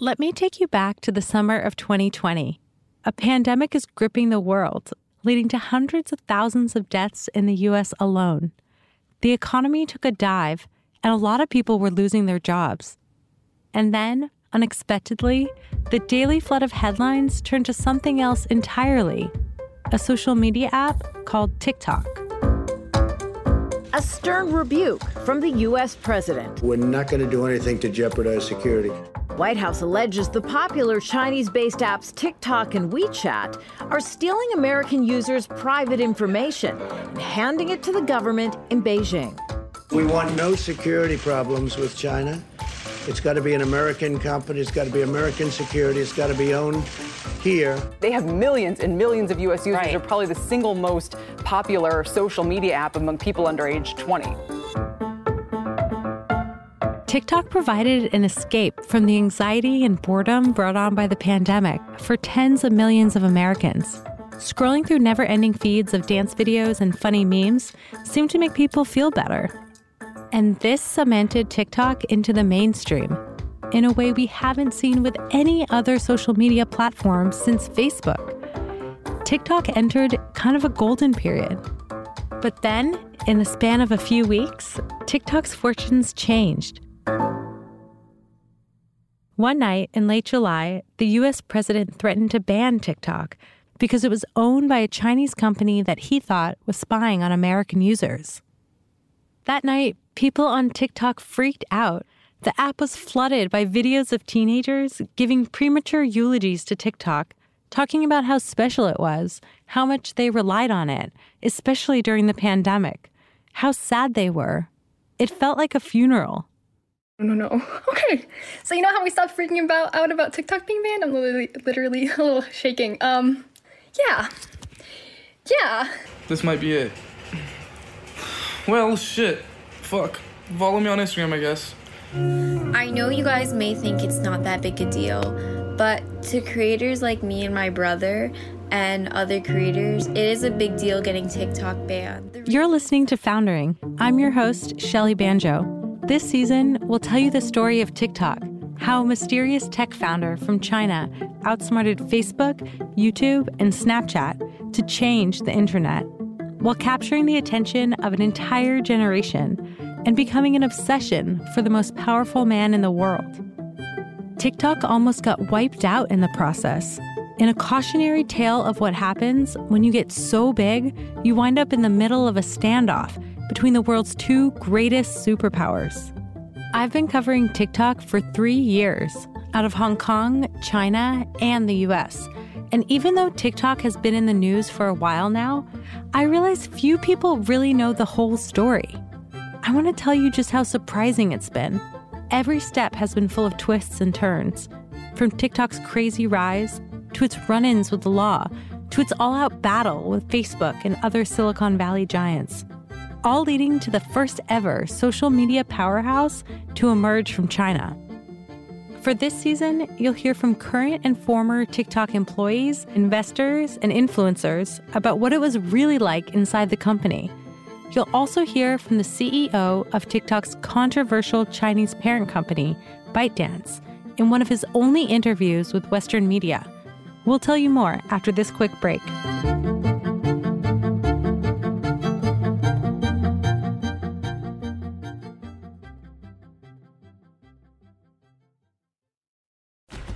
Let me take you back to the summer of 2020. A pandemic is gripping the world, leading to hundreds of thousands of deaths in the US alone. The economy took a dive, and a lot of people were losing their jobs. And then, unexpectedly, the daily flood of headlines turned to something else entirely a social media app called TikTok. A stern rebuke from the U.S. president. We're not going to do anything to jeopardize security. White House alleges the popular Chinese based apps TikTok and WeChat are stealing American users' private information and handing it to the government in Beijing. We want no security problems with China. It's got to be an American company, it's got to be American security, it's got to be owned here. They have millions and millions of US users. Right. They're probably the single most popular social media app among people under age 20. TikTok provided an escape from the anxiety and boredom brought on by the pandemic for tens of millions of Americans. Scrolling through never ending feeds of dance videos and funny memes seemed to make people feel better. And this cemented TikTok into the mainstream in a way we haven't seen with any other social media platform since Facebook. TikTok entered kind of a golden period. But then, in the span of a few weeks, TikTok's fortunes changed. One night in late July, the US president threatened to ban TikTok because it was owned by a Chinese company that he thought was spying on American users. That night, people on TikTok freaked out. The app was flooded by videos of teenagers giving premature eulogies to TikTok, talking about how special it was, how much they relied on it, especially during the pandemic, how sad they were. It felt like a funeral. No, no, no. Okay. So you know how we stopped freaking about out about TikTok being banned? I'm literally, literally a little shaking. Um, yeah, yeah. This might be it. Well, shit. Fuck. Follow me on Instagram, I guess. I know you guys may think it's not that big a deal, but to creators like me and my brother and other creators, it is a big deal getting TikTok banned. You're listening to Foundering. I'm your host, Shelly Banjo. This season, we'll tell you the story of TikTok, how a mysterious tech founder from China outsmarted Facebook, YouTube, and Snapchat to change the internet while capturing the attention of an entire generation and becoming an obsession for the most powerful man in the world. TikTok almost got wiped out in the process. In a cautionary tale of what happens when you get so big, you wind up in the middle of a standoff between the world's two greatest superpowers. I've been covering TikTok for three years out of Hong Kong, China, and the US. And even though TikTok has been in the news for a while now, I realize few people really know the whole story. I want to tell you just how surprising it's been. Every step has been full of twists and turns, from TikTok's crazy rise to its run ins with the law to its all out battle with Facebook and other Silicon Valley giants all leading to the first ever social media powerhouse to emerge from China. For this season, you'll hear from current and former TikTok employees, investors, and influencers about what it was really like inside the company. You'll also hear from the CEO of TikTok's controversial Chinese parent company, ByteDance, in one of his only interviews with Western media. We'll tell you more after this quick break.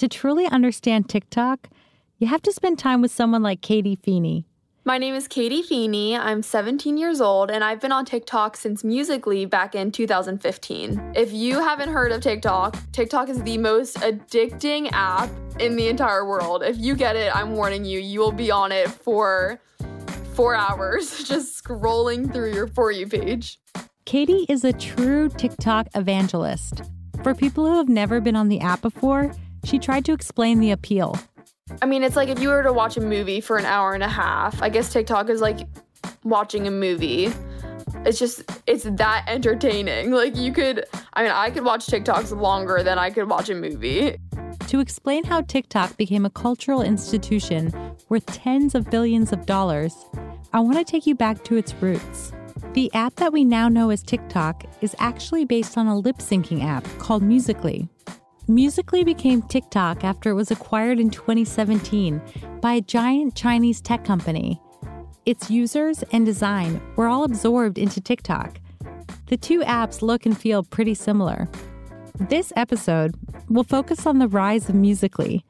to truly understand TikTok, you have to spend time with someone like Katie Feeney. My name is Katie Feeney. I'm 17 years old and I've been on TikTok since Musical.ly back in 2015. If you haven't heard of TikTok, TikTok is the most addicting app in the entire world. If you get it, I'm warning you, you will be on it for four hours just scrolling through your For You page. Katie is a true TikTok evangelist. For people who have never been on the app before, she tried to explain the appeal. I mean, it's like if you were to watch a movie for an hour and a half, I guess TikTok is like watching a movie. It's just, it's that entertaining. Like, you could, I mean, I could watch TikToks longer than I could watch a movie. To explain how TikTok became a cultural institution worth tens of billions of dollars, I want to take you back to its roots. The app that we now know as TikTok is actually based on a lip syncing app called Musical.ly. Musical.ly became TikTok after it was acquired in 2017 by a giant Chinese tech company. Its users and design were all absorbed into TikTok. The two apps look and feel pretty similar. This episode will focus on the rise of Musical.ly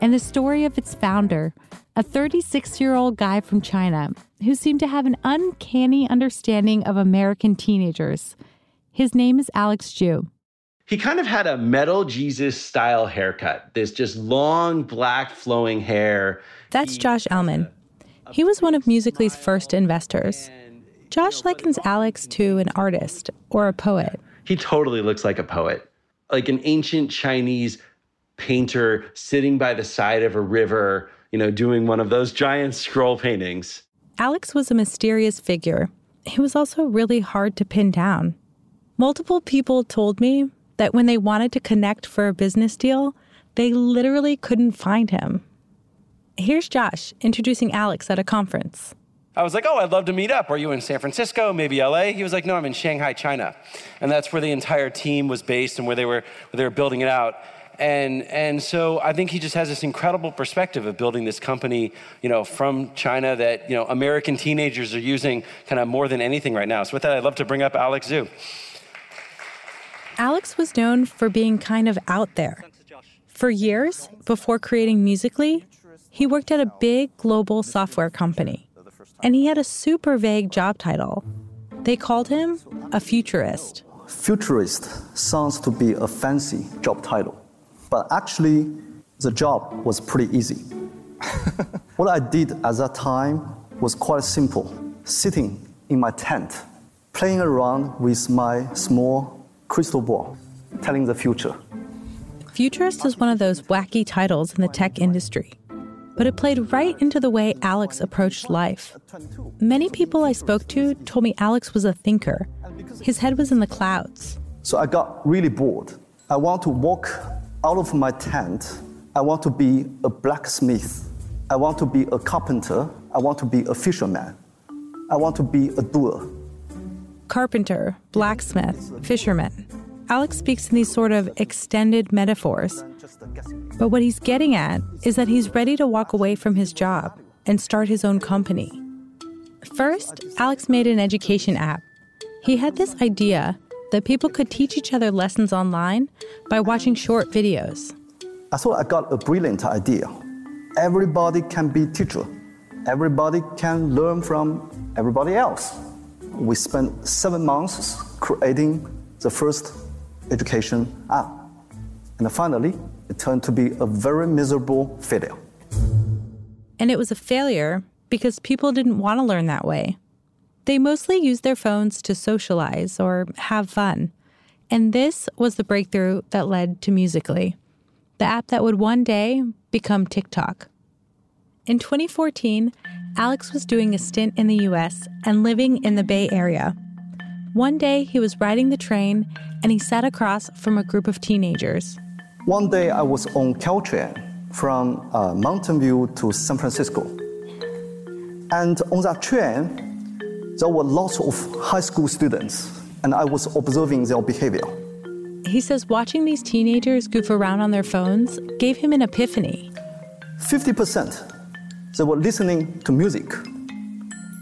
and the story of its founder, a 36 year old guy from China who seemed to have an uncanny understanding of American teenagers. His name is Alex Zhu he kind of had a metal Jesus style haircut, this just long black flowing hair. That's he Josh Elman. He was one of Musical.ly's first investors. Josh likens Alex to an artist or a poet. He totally looks like a poet, like an ancient Chinese painter sitting by the side of a river, you know, doing one of those giant scroll paintings. Alex was a mysterious figure. He was also really hard to pin down. Multiple people told me that when they wanted to connect for a business deal, they literally couldn't find him. Here's Josh introducing Alex at a conference. I was like, oh, I'd love to meet up. Are you in San Francisco, maybe LA? He was like, no, I'm in Shanghai, China. And that's where the entire team was based and where they were, where they were building it out. And, and so I think he just has this incredible perspective of building this company, you know, from China that, you know, American teenagers are using kind of more than anything right now. So with that, I'd love to bring up Alex Zhu. Alex was known for being kind of out there. For years, before creating Musical.ly, he worked at a big global software company. And he had a super vague job title. They called him a futurist. Futurist sounds to be a fancy job title, but actually, the job was pretty easy. what I did at that time was quite simple sitting in my tent, playing around with my small crystal ball, telling the future. Futurist is one of those wacky titles in the tech industry, but it played right into the way Alex approached life. Many people I spoke to told me Alex was a thinker. His head was in the clouds. So I got really bored. I want to walk out of my tent. I want to be a blacksmith. I want to be a carpenter. I want to be a fisherman. I want to be a doer carpenter, blacksmith, fisherman. Alex speaks in these sort of extended metaphors. But what he's getting at is that he's ready to walk away from his job and start his own company. First, Alex made an education app. He had this idea that people could teach each other lessons online by watching short videos. I thought I got a brilliant idea. Everybody can be teacher. Everybody can learn from everybody else we spent seven months creating the first education app. And finally, it turned to be a very miserable failure. And it was a failure because people didn't want to learn that way. They mostly used their phones to socialize or have fun. And this was the breakthrough that led to Musical.ly, the app that would one day become TikTok. In 2014, Alex was doing a stint in the US and living in the Bay Area. One day, he was riding the train and he sat across from a group of teenagers. One day, I was on Caltrain from uh, Mountain View to San Francisco. And on that train, there were lots of high school students, and I was observing their behavior. He says watching these teenagers goof around on their phones gave him an epiphany. 50% they were listening to music.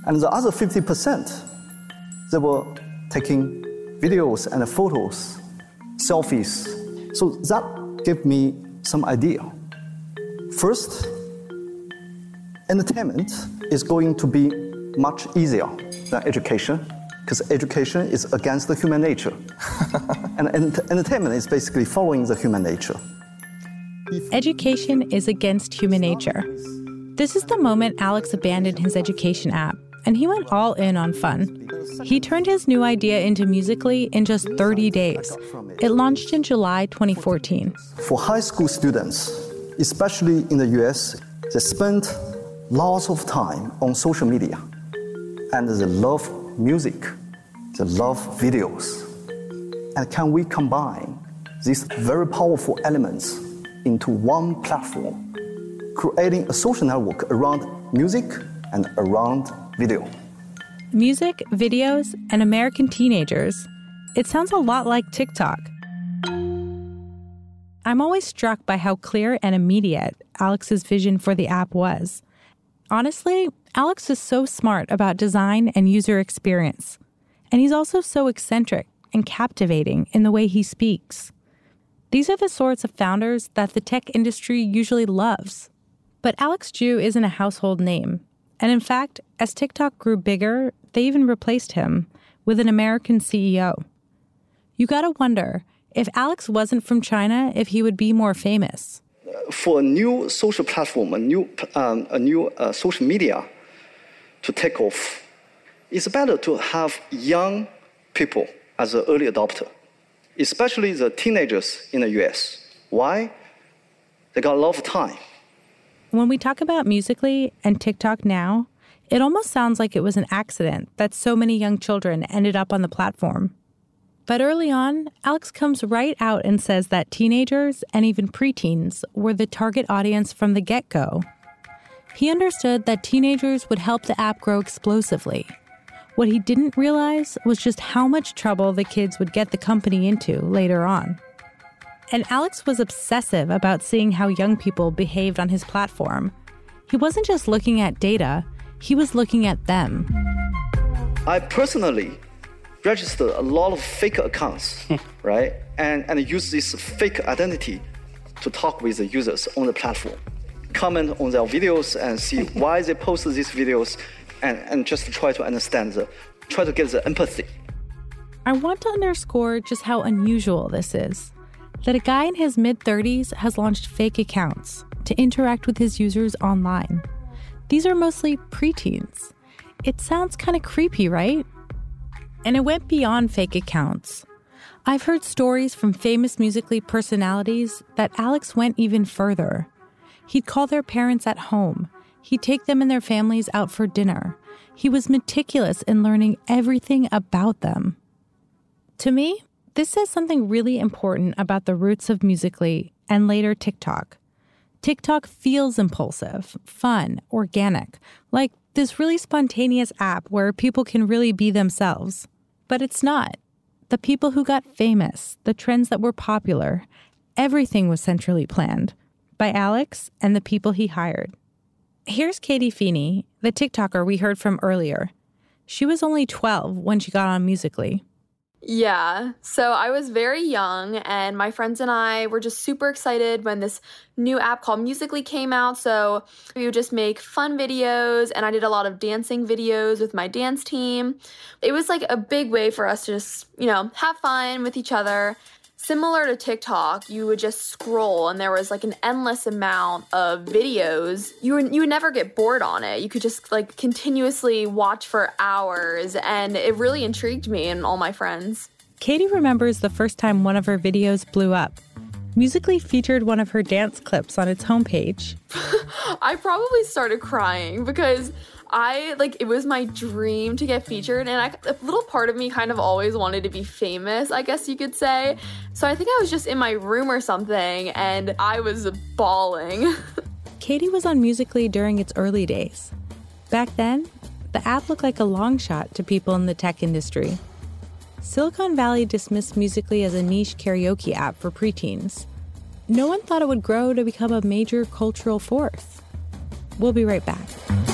And the other 50%, they were taking videos and photos, selfies. So that gave me some idea. First, entertainment is going to be much easier than education because education is against the human nature. and ent- entertainment is basically following the human nature. Education is against human nature. This is the moment Alex abandoned his education app and he went all in on fun. He turned his new idea into Musically in just 30 days. It launched in July 2014. For high school students, especially in the US, they spend lots of time on social media and they love music, they love videos. And can we combine these very powerful elements into one platform, creating a social network around music and around video? Music, videos, and American teenagers. It sounds a lot like TikTok. I'm always struck by how clear and immediate Alex's vision for the app was. Honestly, Alex is so smart about design and user experience. And he's also so eccentric and captivating in the way he speaks. These are the sorts of founders that the tech industry usually loves. But Alex Zhu isn't a household name. And in fact, as TikTok grew bigger, they even replaced him with an American CEO. You gotta wonder if Alex wasn't from China, if he would be more famous. For a new social platform, a new, um, a new uh, social media to take off, it's better to have young people as an early adopter, especially the teenagers in the US. Why? They got a lot of time. When we talk about Musically and TikTok now, it almost sounds like it was an accident that so many young children ended up on the platform. But early on, Alex comes right out and says that teenagers and even preteens were the target audience from the get go. He understood that teenagers would help the app grow explosively. What he didn't realize was just how much trouble the kids would get the company into later on. And Alex was obsessive about seeing how young people behaved on his platform. He wasn't just looking at data, he was looking at them. I personally registered a lot of fake accounts, hmm. right? And, and use this fake identity to talk with the users on the platform, comment on their videos and see why they post these videos and, and just try to understand the, try to get the empathy. I want to underscore just how unusual this is that a guy in his mid 30s has launched fake accounts to interact with his users online. These are mostly preteens. It sounds kind of creepy, right? And it went beyond fake accounts. I've heard stories from famous musically personalities that Alex went even further. He'd call their parents at home, he'd take them and their families out for dinner. He was meticulous in learning everything about them. To me, this says something really important about the roots of Musically and later TikTok. TikTok feels impulsive, fun, organic, like this really spontaneous app where people can really be themselves. But it's not. The people who got famous, the trends that were popular, everything was centrally planned by Alex and the people he hired. Here's Katie Feeney, the TikToker we heard from earlier. She was only 12 when she got on Musically. Yeah. So I was very young, and my friends and I were just super excited when this new app called Musically came out. So we would just make fun videos, and I did a lot of dancing videos with my dance team. It was like a big way for us to just, you know, have fun with each other similar to TikTok, you would just scroll and there was like an endless amount of videos. You would, you would never get bored on it. You could just like continuously watch for hours and it really intrigued me and all my friends. Katie remembers the first time one of her videos blew up. Musically featured one of her dance clips on its homepage. I probably started crying because I like it was my dream to get featured, and I, a little part of me kind of always wanted to be famous, I guess you could say. So I think I was just in my room or something, and I was bawling. Katie was on Musically during its early days. Back then, the app looked like a long shot to people in the tech industry. Silicon Valley dismissed Musically as a niche karaoke app for preteens. No one thought it would grow to become a major cultural force. We'll be right back.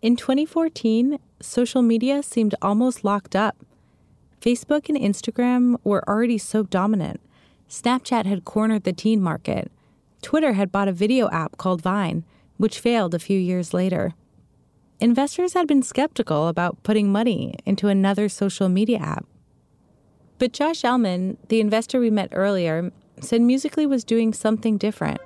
In 2014, social media seemed almost locked up. Facebook and Instagram were already so dominant. Snapchat had cornered the teen market. Twitter had bought a video app called Vine, which failed a few years later. Investors had been skeptical about putting money into another social media app. But Josh Elman, the investor we met earlier, said Musically was doing something different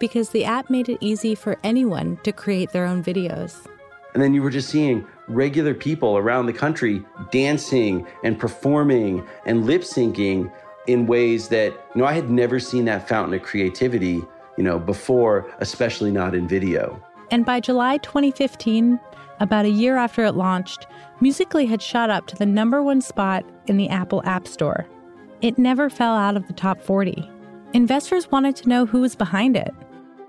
because the app made it easy for anyone to create their own videos. And then you were just seeing regular people around the country dancing and performing and lip syncing in ways that, you know, I had never seen that fountain of creativity, you know, before, especially not in video. And by July 2015, about a year after it launched, Musically had shot up to the number one spot in the Apple App Store. It never fell out of the top 40. Investors wanted to know who was behind it.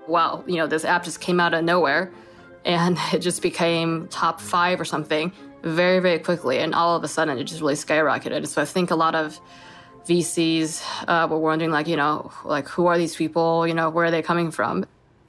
Wow, you know, this app just came out of nowhere and it just became top five or something very, very quickly. And all of a sudden, it just really skyrocketed. So I think a lot of VCs uh, were wondering, like, you know, like who are these people? You know, where are they coming from?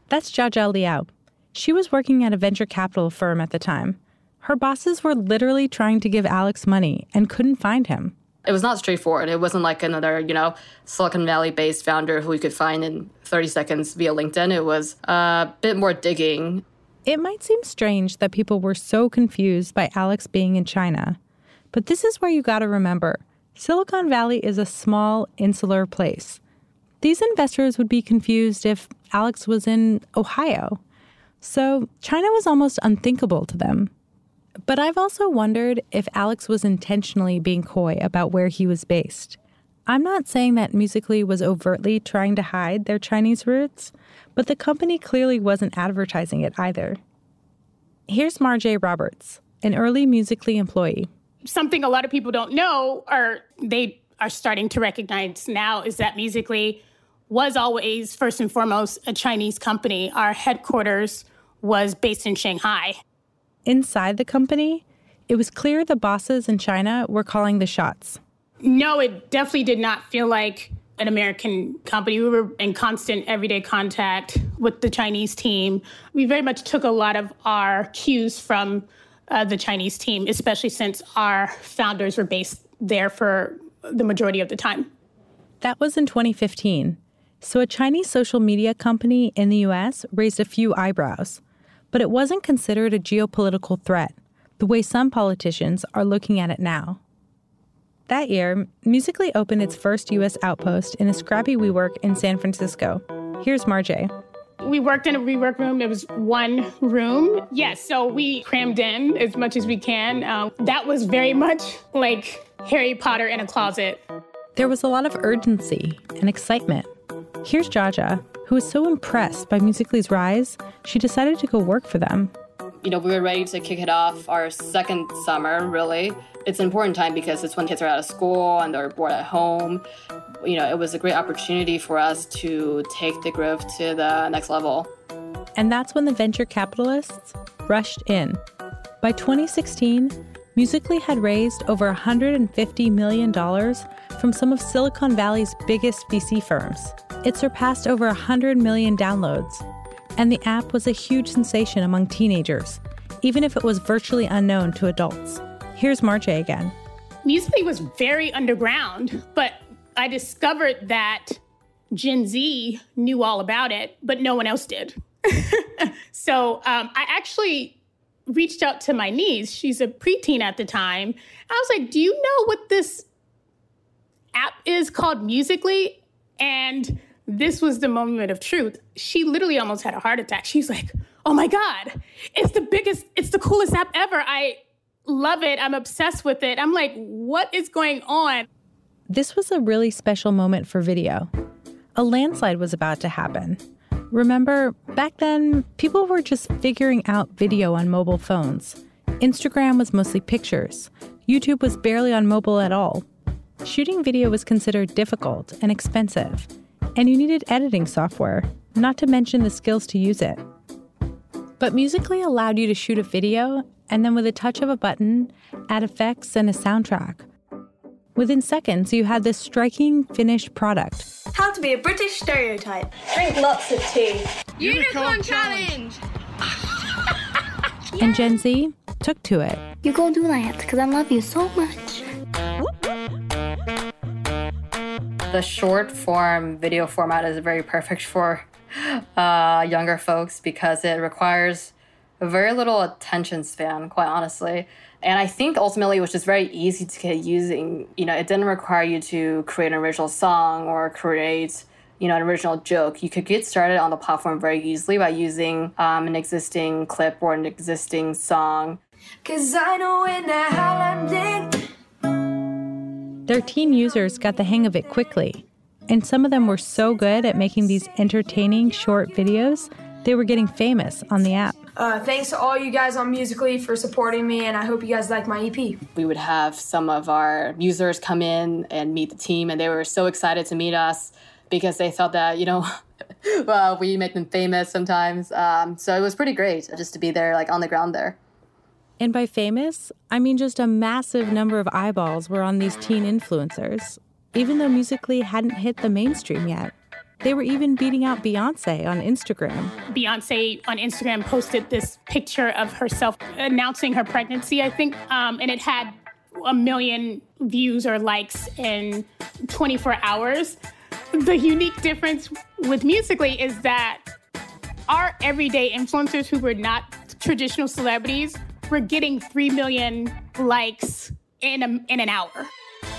That's Jiajia Liao. She was working at a venture capital firm at the time. Her bosses were literally trying to give Alex money and couldn't find him. It was not straightforward. It wasn't like another, you know, Silicon Valley based founder who you could find in 30 seconds via LinkedIn. It was a bit more digging. It might seem strange that people were so confused by Alex being in China, but this is where you gotta remember Silicon Valley is a small, insular place. These investors would be confused if Alex was in Ohio. So China was almost unthinkable to them. But I've also wondered if Alex was intentionally being coy about where he was based. I'm not saying that Musically was overtly trying to hide their Chinese roots, but the company clearly wasn't advertising it either. Here's Marjay Roberts, an early Musically employee. Something a lot of people don't know, or they are starting to recognize now, is that Musically was always, first and foremost, a Chinese company. Our headquarters was based in Shanghai. Inside the company, it was clear the bosses in China were calling the shots. No, it definitely did not feel like an American company. We were in constant everyday contact with the Chinese team. We very much took a lot of our cues from uh, the Chinese team, especially since our founders were based there for the majority of the time. That was in 2015. So a Chinese social media company in the US raised a few eyebrows, but it wasn't considered a geopolitical threat the way some politicians are looking at it now. That year, Musically opened its first U.S. outpost in a scrappy WeWork in San Francisco. Here's Marjay. We worked in a WeWork room. It was one room. Yes, so we crammed in as much as we can. Um, that was very much like Harry Potter in a closet. There was a lot of urgency and excitement. Here's Jiajia, who was so impressed by Musically's rise, she decided to go work for them you know, we were ready to kick it off our second summer, really. It's an important time because it's when kids are out of school and they're bored at home. You know, it was a great opportunity for us to take the growth to the next level. And that's when the venture capitalists rushed in. By 2016, Musically had raised over $150 million from some of Silicon Valley's biggest VC firms. It surpassed over 100 million downloads and the app was a huge sensation among teenagers, even if it was virtually unknown to adults. Here's Marjay again. Musically was very underground, but I discovered that Gen Z knew all about it, but no one else did. so um, I actually reached out to my niece. She's a preteen at the time. I was like, Do you know what this app is called Musically? And this was the moment of truth. She literally almost had a heart attack. She's like, oh my God, it's the biggest, it's the coolest app ever. I love it. I'm obsessed with it. I'm like, what is going on? This was a really special moment for video. A landslide was about to happen. Remember, back then, people were just figuring out video on mobile phones. Instagram was mostly pictures. YouTube was barely on mobile at all. Shooting video was considered difficult and expensive, and you needed editing software, not to mention the skills to use it. But Musically allowed you to shoot a video and then, with a touch of a button, add effects and a soundtrack. Within seconds, you had this striking finished product. How to be a British stereotype. Drink lots of tea. Unicorn, challenge. And Gen Z took to it. You go do that because I love you so much. The short form video format is very perfect for uh, younger folks because it requires very little attention span, quite honestly. And I think ultimately it was just very easy to get using. You know, it didn't require you to create an original song or create, you know, an original joke. You could get started on the platform very easily by using um, an existing clip or an existing song. Cause I know in the Highlander. Their teen users got the hang of it quickly. And some of them were so good at making these entertaining short videos, they were getting famous on the app. Uh, thanks to all you guys on Musically for supporting me, and I hope you guys like my EP. We would have some of our users come in and meet the team, and they were so excited to meet us because they thought that, you know, well, we make them famous sometimes. Um, so it was pretty great just to be there, like on the ground there. And by famous, I mean just a massive number of eyeballs were on these teen influencers, even though Musically hadn't hit the mainstream yet. They were even beating out Beyonce on Instagram. Beyonce on Instagram posted this picture of herself announcing her pregnancy, I think, um, and it had a million views or likes in 24 hours. The unique difference with Musically is that our everyday influencers who were not traditional celebrities were getting 3 million likes in, a, in an hour.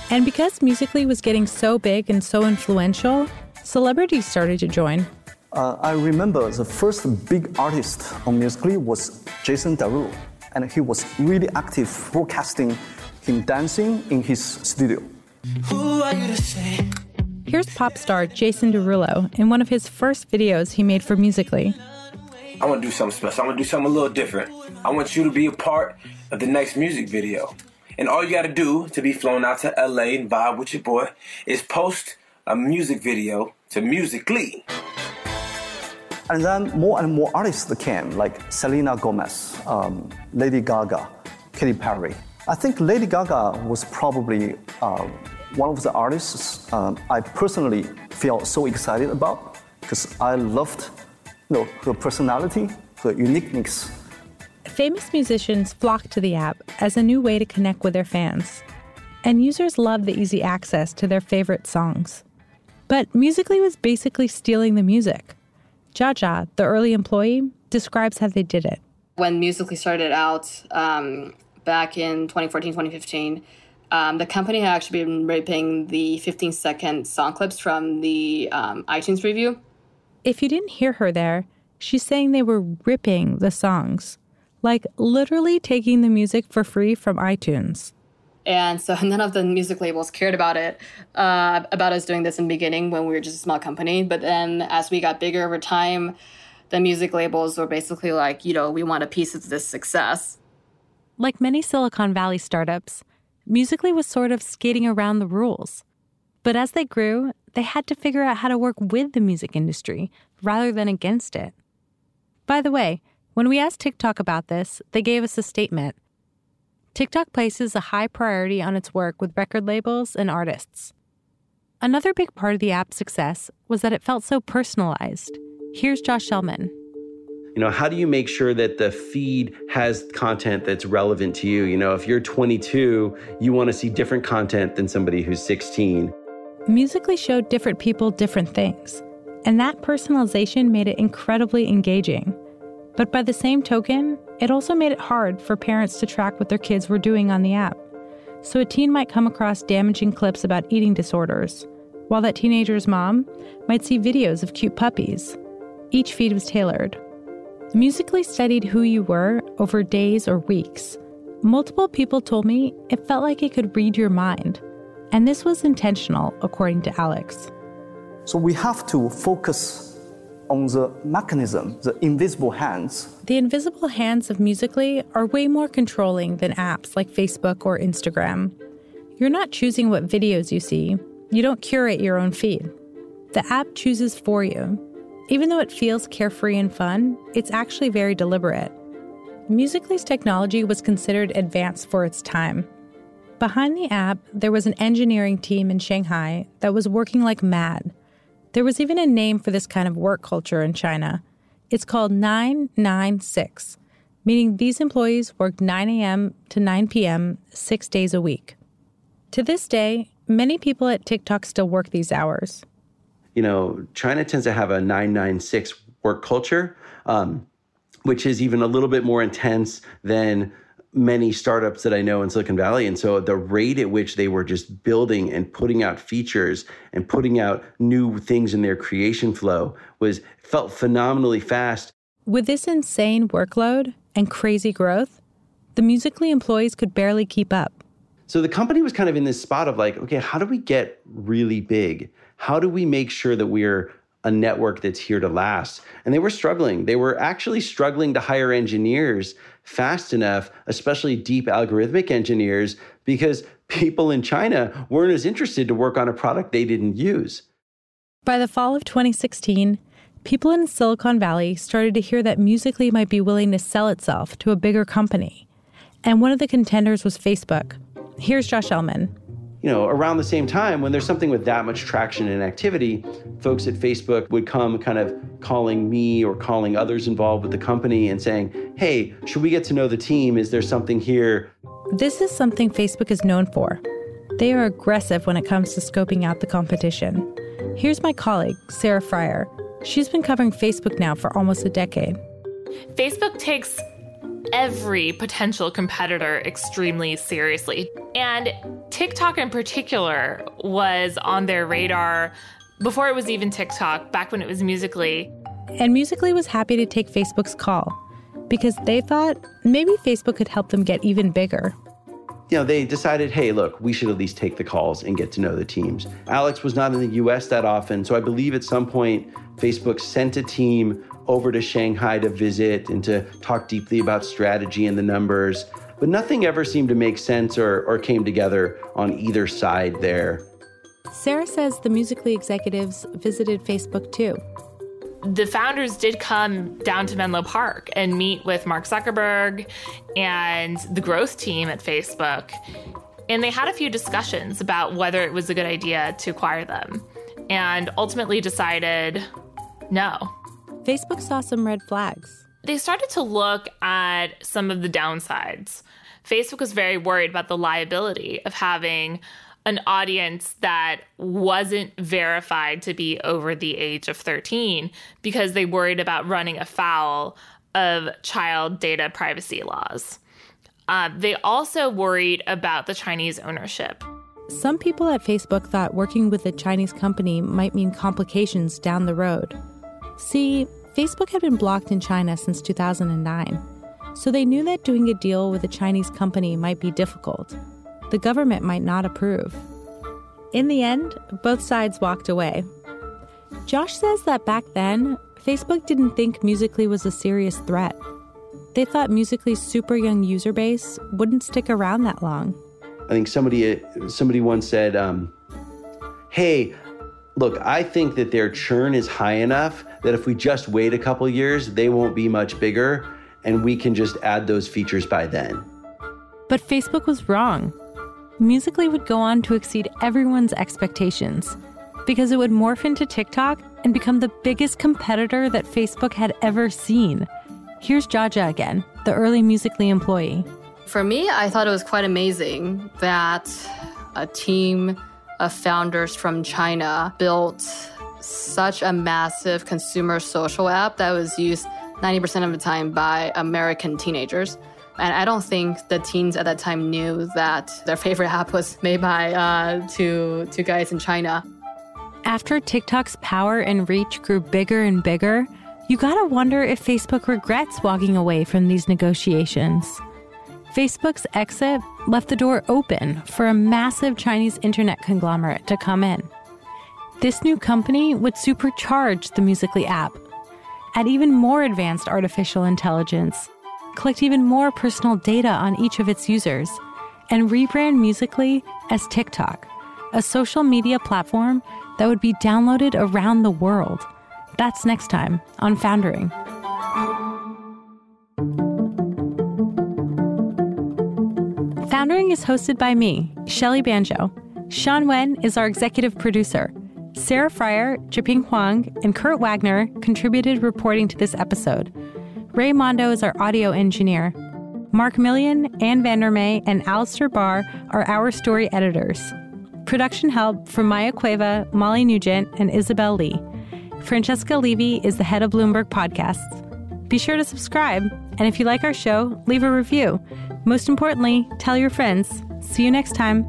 And because Musically was getting so big and so influential, celebrities started to join. Uh, I remember the first big artist on Musically was Jason Derulo, and he was really active broadcasting him dancing in his studio. Who are you to say? Here's pop star Jason Derulo in one of his first videos he made for Musically. I want to do something special. I want to do something a little different. I want you to be a part of the next music video. And all you got to do to be flown out to LA and vibe with your boy is post a music video to Musically. And then more and more artists came, like Selena Gomez, um, Lady Gaga, Katy Perry. I think Lady Gaga was probably uh, one of the artists um, I personally felt so excited about because I loved know, her personality, her uniqueness. Famous musicians flock to the app as a new way to connect with their fans. And users love the easy access to their favorite songs. But Musically was basically stealing the music. Jiajia, the early employee, describes how they did it. When Musically started out um, back in 2014, 2015, um, the company had actually been ripping the 15 second song clips from the um, iTunes review. If you didn't hear her there, she's saying they were ripping the songs, like literally taking the music for free from iTunes. And so none of the music labels cared about it, uh, about us doing this in the beginning when we were just a small company. But then as we got bigger over time, the music labels were basically like, you know, we want a piece of this success. Like many Silicon Valley startups, Musically was sort of skating around the rules. But as they grew, they had to figure out how to work with the music industry rather than against it. By the way, when we asked TikTok about this, they gave us a statement. TikTok places a high priority on its work with record labels and artists. Another big part of the app's success was that it felt so personalized. Here's Josh Elman. You know, how do you make sure that the feed has content that's relevant to you? You know, if you're 22, you want to see different content than somebody who's 16. Musically showed different people different things, and that personalization made it incredibly engaging. But by the same token, it also made it hard for parents to track what their kids were doing on the app. So a teen might come across damaging clips about eating disorders, while that teenager's mom might see videos of cute puppies. Each feed was tailored. Musically studied who you were over days or weeks. Multiple people told me it felt like it could read your mind. And this was intentional, according to Alex. So we have to focus on the mechanism, the invisible hands. The invisible hands of Musically are way more controlling than apps like Facebook or Instagram. You're not choosing what videos you see, you don't curate your own feed. The app chooses for you. Even though it feels carefree and fun, it's actually very deliberate. Musically's technology was considered advanced for its time. Behind the app, there was an engineering team in Shanghai that was working like mad there was even a name for this kind of work culture in China. It's called 996, meaning these employees work 9 a.m. to 9 p.m. six days a week. To this day, many people at TikTok still work these hours. You know, China tends to have a 996 work culture, um, which is even a little bit more intense than many startups that I know in Silicon Valley. And so the rate at which they were just building and putting out features and putting out new things in their creation flow was felt phenomenally fast. With this insane workload and crazy growth, the Musically employees could barely keep up. So the company was kind of in this spot of like, okay, how do we get really big? How do we make sure that we're a network that's here to last. And they were struggling. They were actually struggling to hire engineers fast enough, especially deep algorithmic engineers, because people in China weren't as interested to work on a product they didn't use. By the fall of 2016, people in Silicon Valley started to hear that Musically might be willing to sell itself to a bigger company. And one of the contenders was Facebook. Here's Josh Elman you know, around the same time, when there's something with that much traction and activity, folks at Facebook would come kind of calling me or calling others involved with the company and saying, hey, should we get to know the team? Is there something here? This is something Facebook is known for. They are aggressive when it comes to scoping out the competition. Here's my colleague, Sarah Frier. She's been covering Facebook now for almost a decade. Facebook takes every potential competitor extremely seriously. And TikTok in particular was on their radar before it was even TikTok, back when it was Musically. And Musically was happy to take Facebook's call because they thought maybe Facebook could help them get even bigger. You know, they decided, hey, look, we should at least take the calls and get to know the teams. Alex was not in the US that often, so I believe at some point Facebook sent a team over to Shanghai to visit and to talk deeply about strategy and the numbers. But nothing ever seemed to make sense or, or came together on either side there. Sarah says the Musically executives visited Facebook too. The founders did come down to Menlo Park and meet with Mark Zuckerberg and the growth team at Facebook. And they had a few discussions about whether it was a good idea to acquire them and ultimately decided no. Facebook saw some red flags. They started to look at some of the downsides. Facebook was very worried about the liability of having an audience that wasn't verified to be over the age of 13 because they worried about running afoul of child data privacy laws. Uh, they also worried about the Chinese ownership. Some people at Facebook thought working with a Chinese company might mean complications down the road. See, Facebook had been blocked in China since 2009, so they knew that doing a deal with a Chinese company might be difficult. The government might not approve. In the end, both sides walked away. Josh says that back then, Facebook didn't think Musically was a serious threat. They thought Musically's super young user base wouldn't stick around that long. I think somebody somebody once said, um, "Hey, look, I think that their churn is high enough that if we just wait a couple years, they won't be much bigger and we can just add those features by then. But Facebook was wrong. Musically would go on to exceed everyone's expectations because it would morph into TikTok and become the biggest competitor that Facebook had ever seen. Here's Jiajia again, the early Musically employee. For me, I thought it was quite amazing that a team of founders from China built such a massive consumer social app that was used 90% of the time by American teenagers. And I don't think the teens at that time knew that their favorite app was made by uh, two, two guys in China. After TikTok's power and reach grew bigger and bigger, you gotta wonder if Facebook regrets walking away from these negotiations. Facebook's exit left the door open for a massive Chinese internet conglomerate to come in. This new company would supercharge the Musically app add even more advanced artificial intelligence, collect even more personal data on each of its users, and rebrand Musically as TikTok, a social media platform that would be downloaded around the world. That's next time on Foundering. Foundering is hosted by me, Shelly Banjo. Sean Wen is our executive producer. Sarah Frier, Zheping Huang, and Kurt Wagner contributed reporting to this episode. Ray Mondo is our audio engineer. Mark Milian, Anne VanderMey, and Alistair Barr are our story editors. Production help from Maya Cueva, Molly Nugent, and Isabel Lee. Francesca Levy is the head of Bloomberg Podcasts. Be sure to subscribe, and if you like our show, leave a review. Most importantly, tell your friends. See you next time.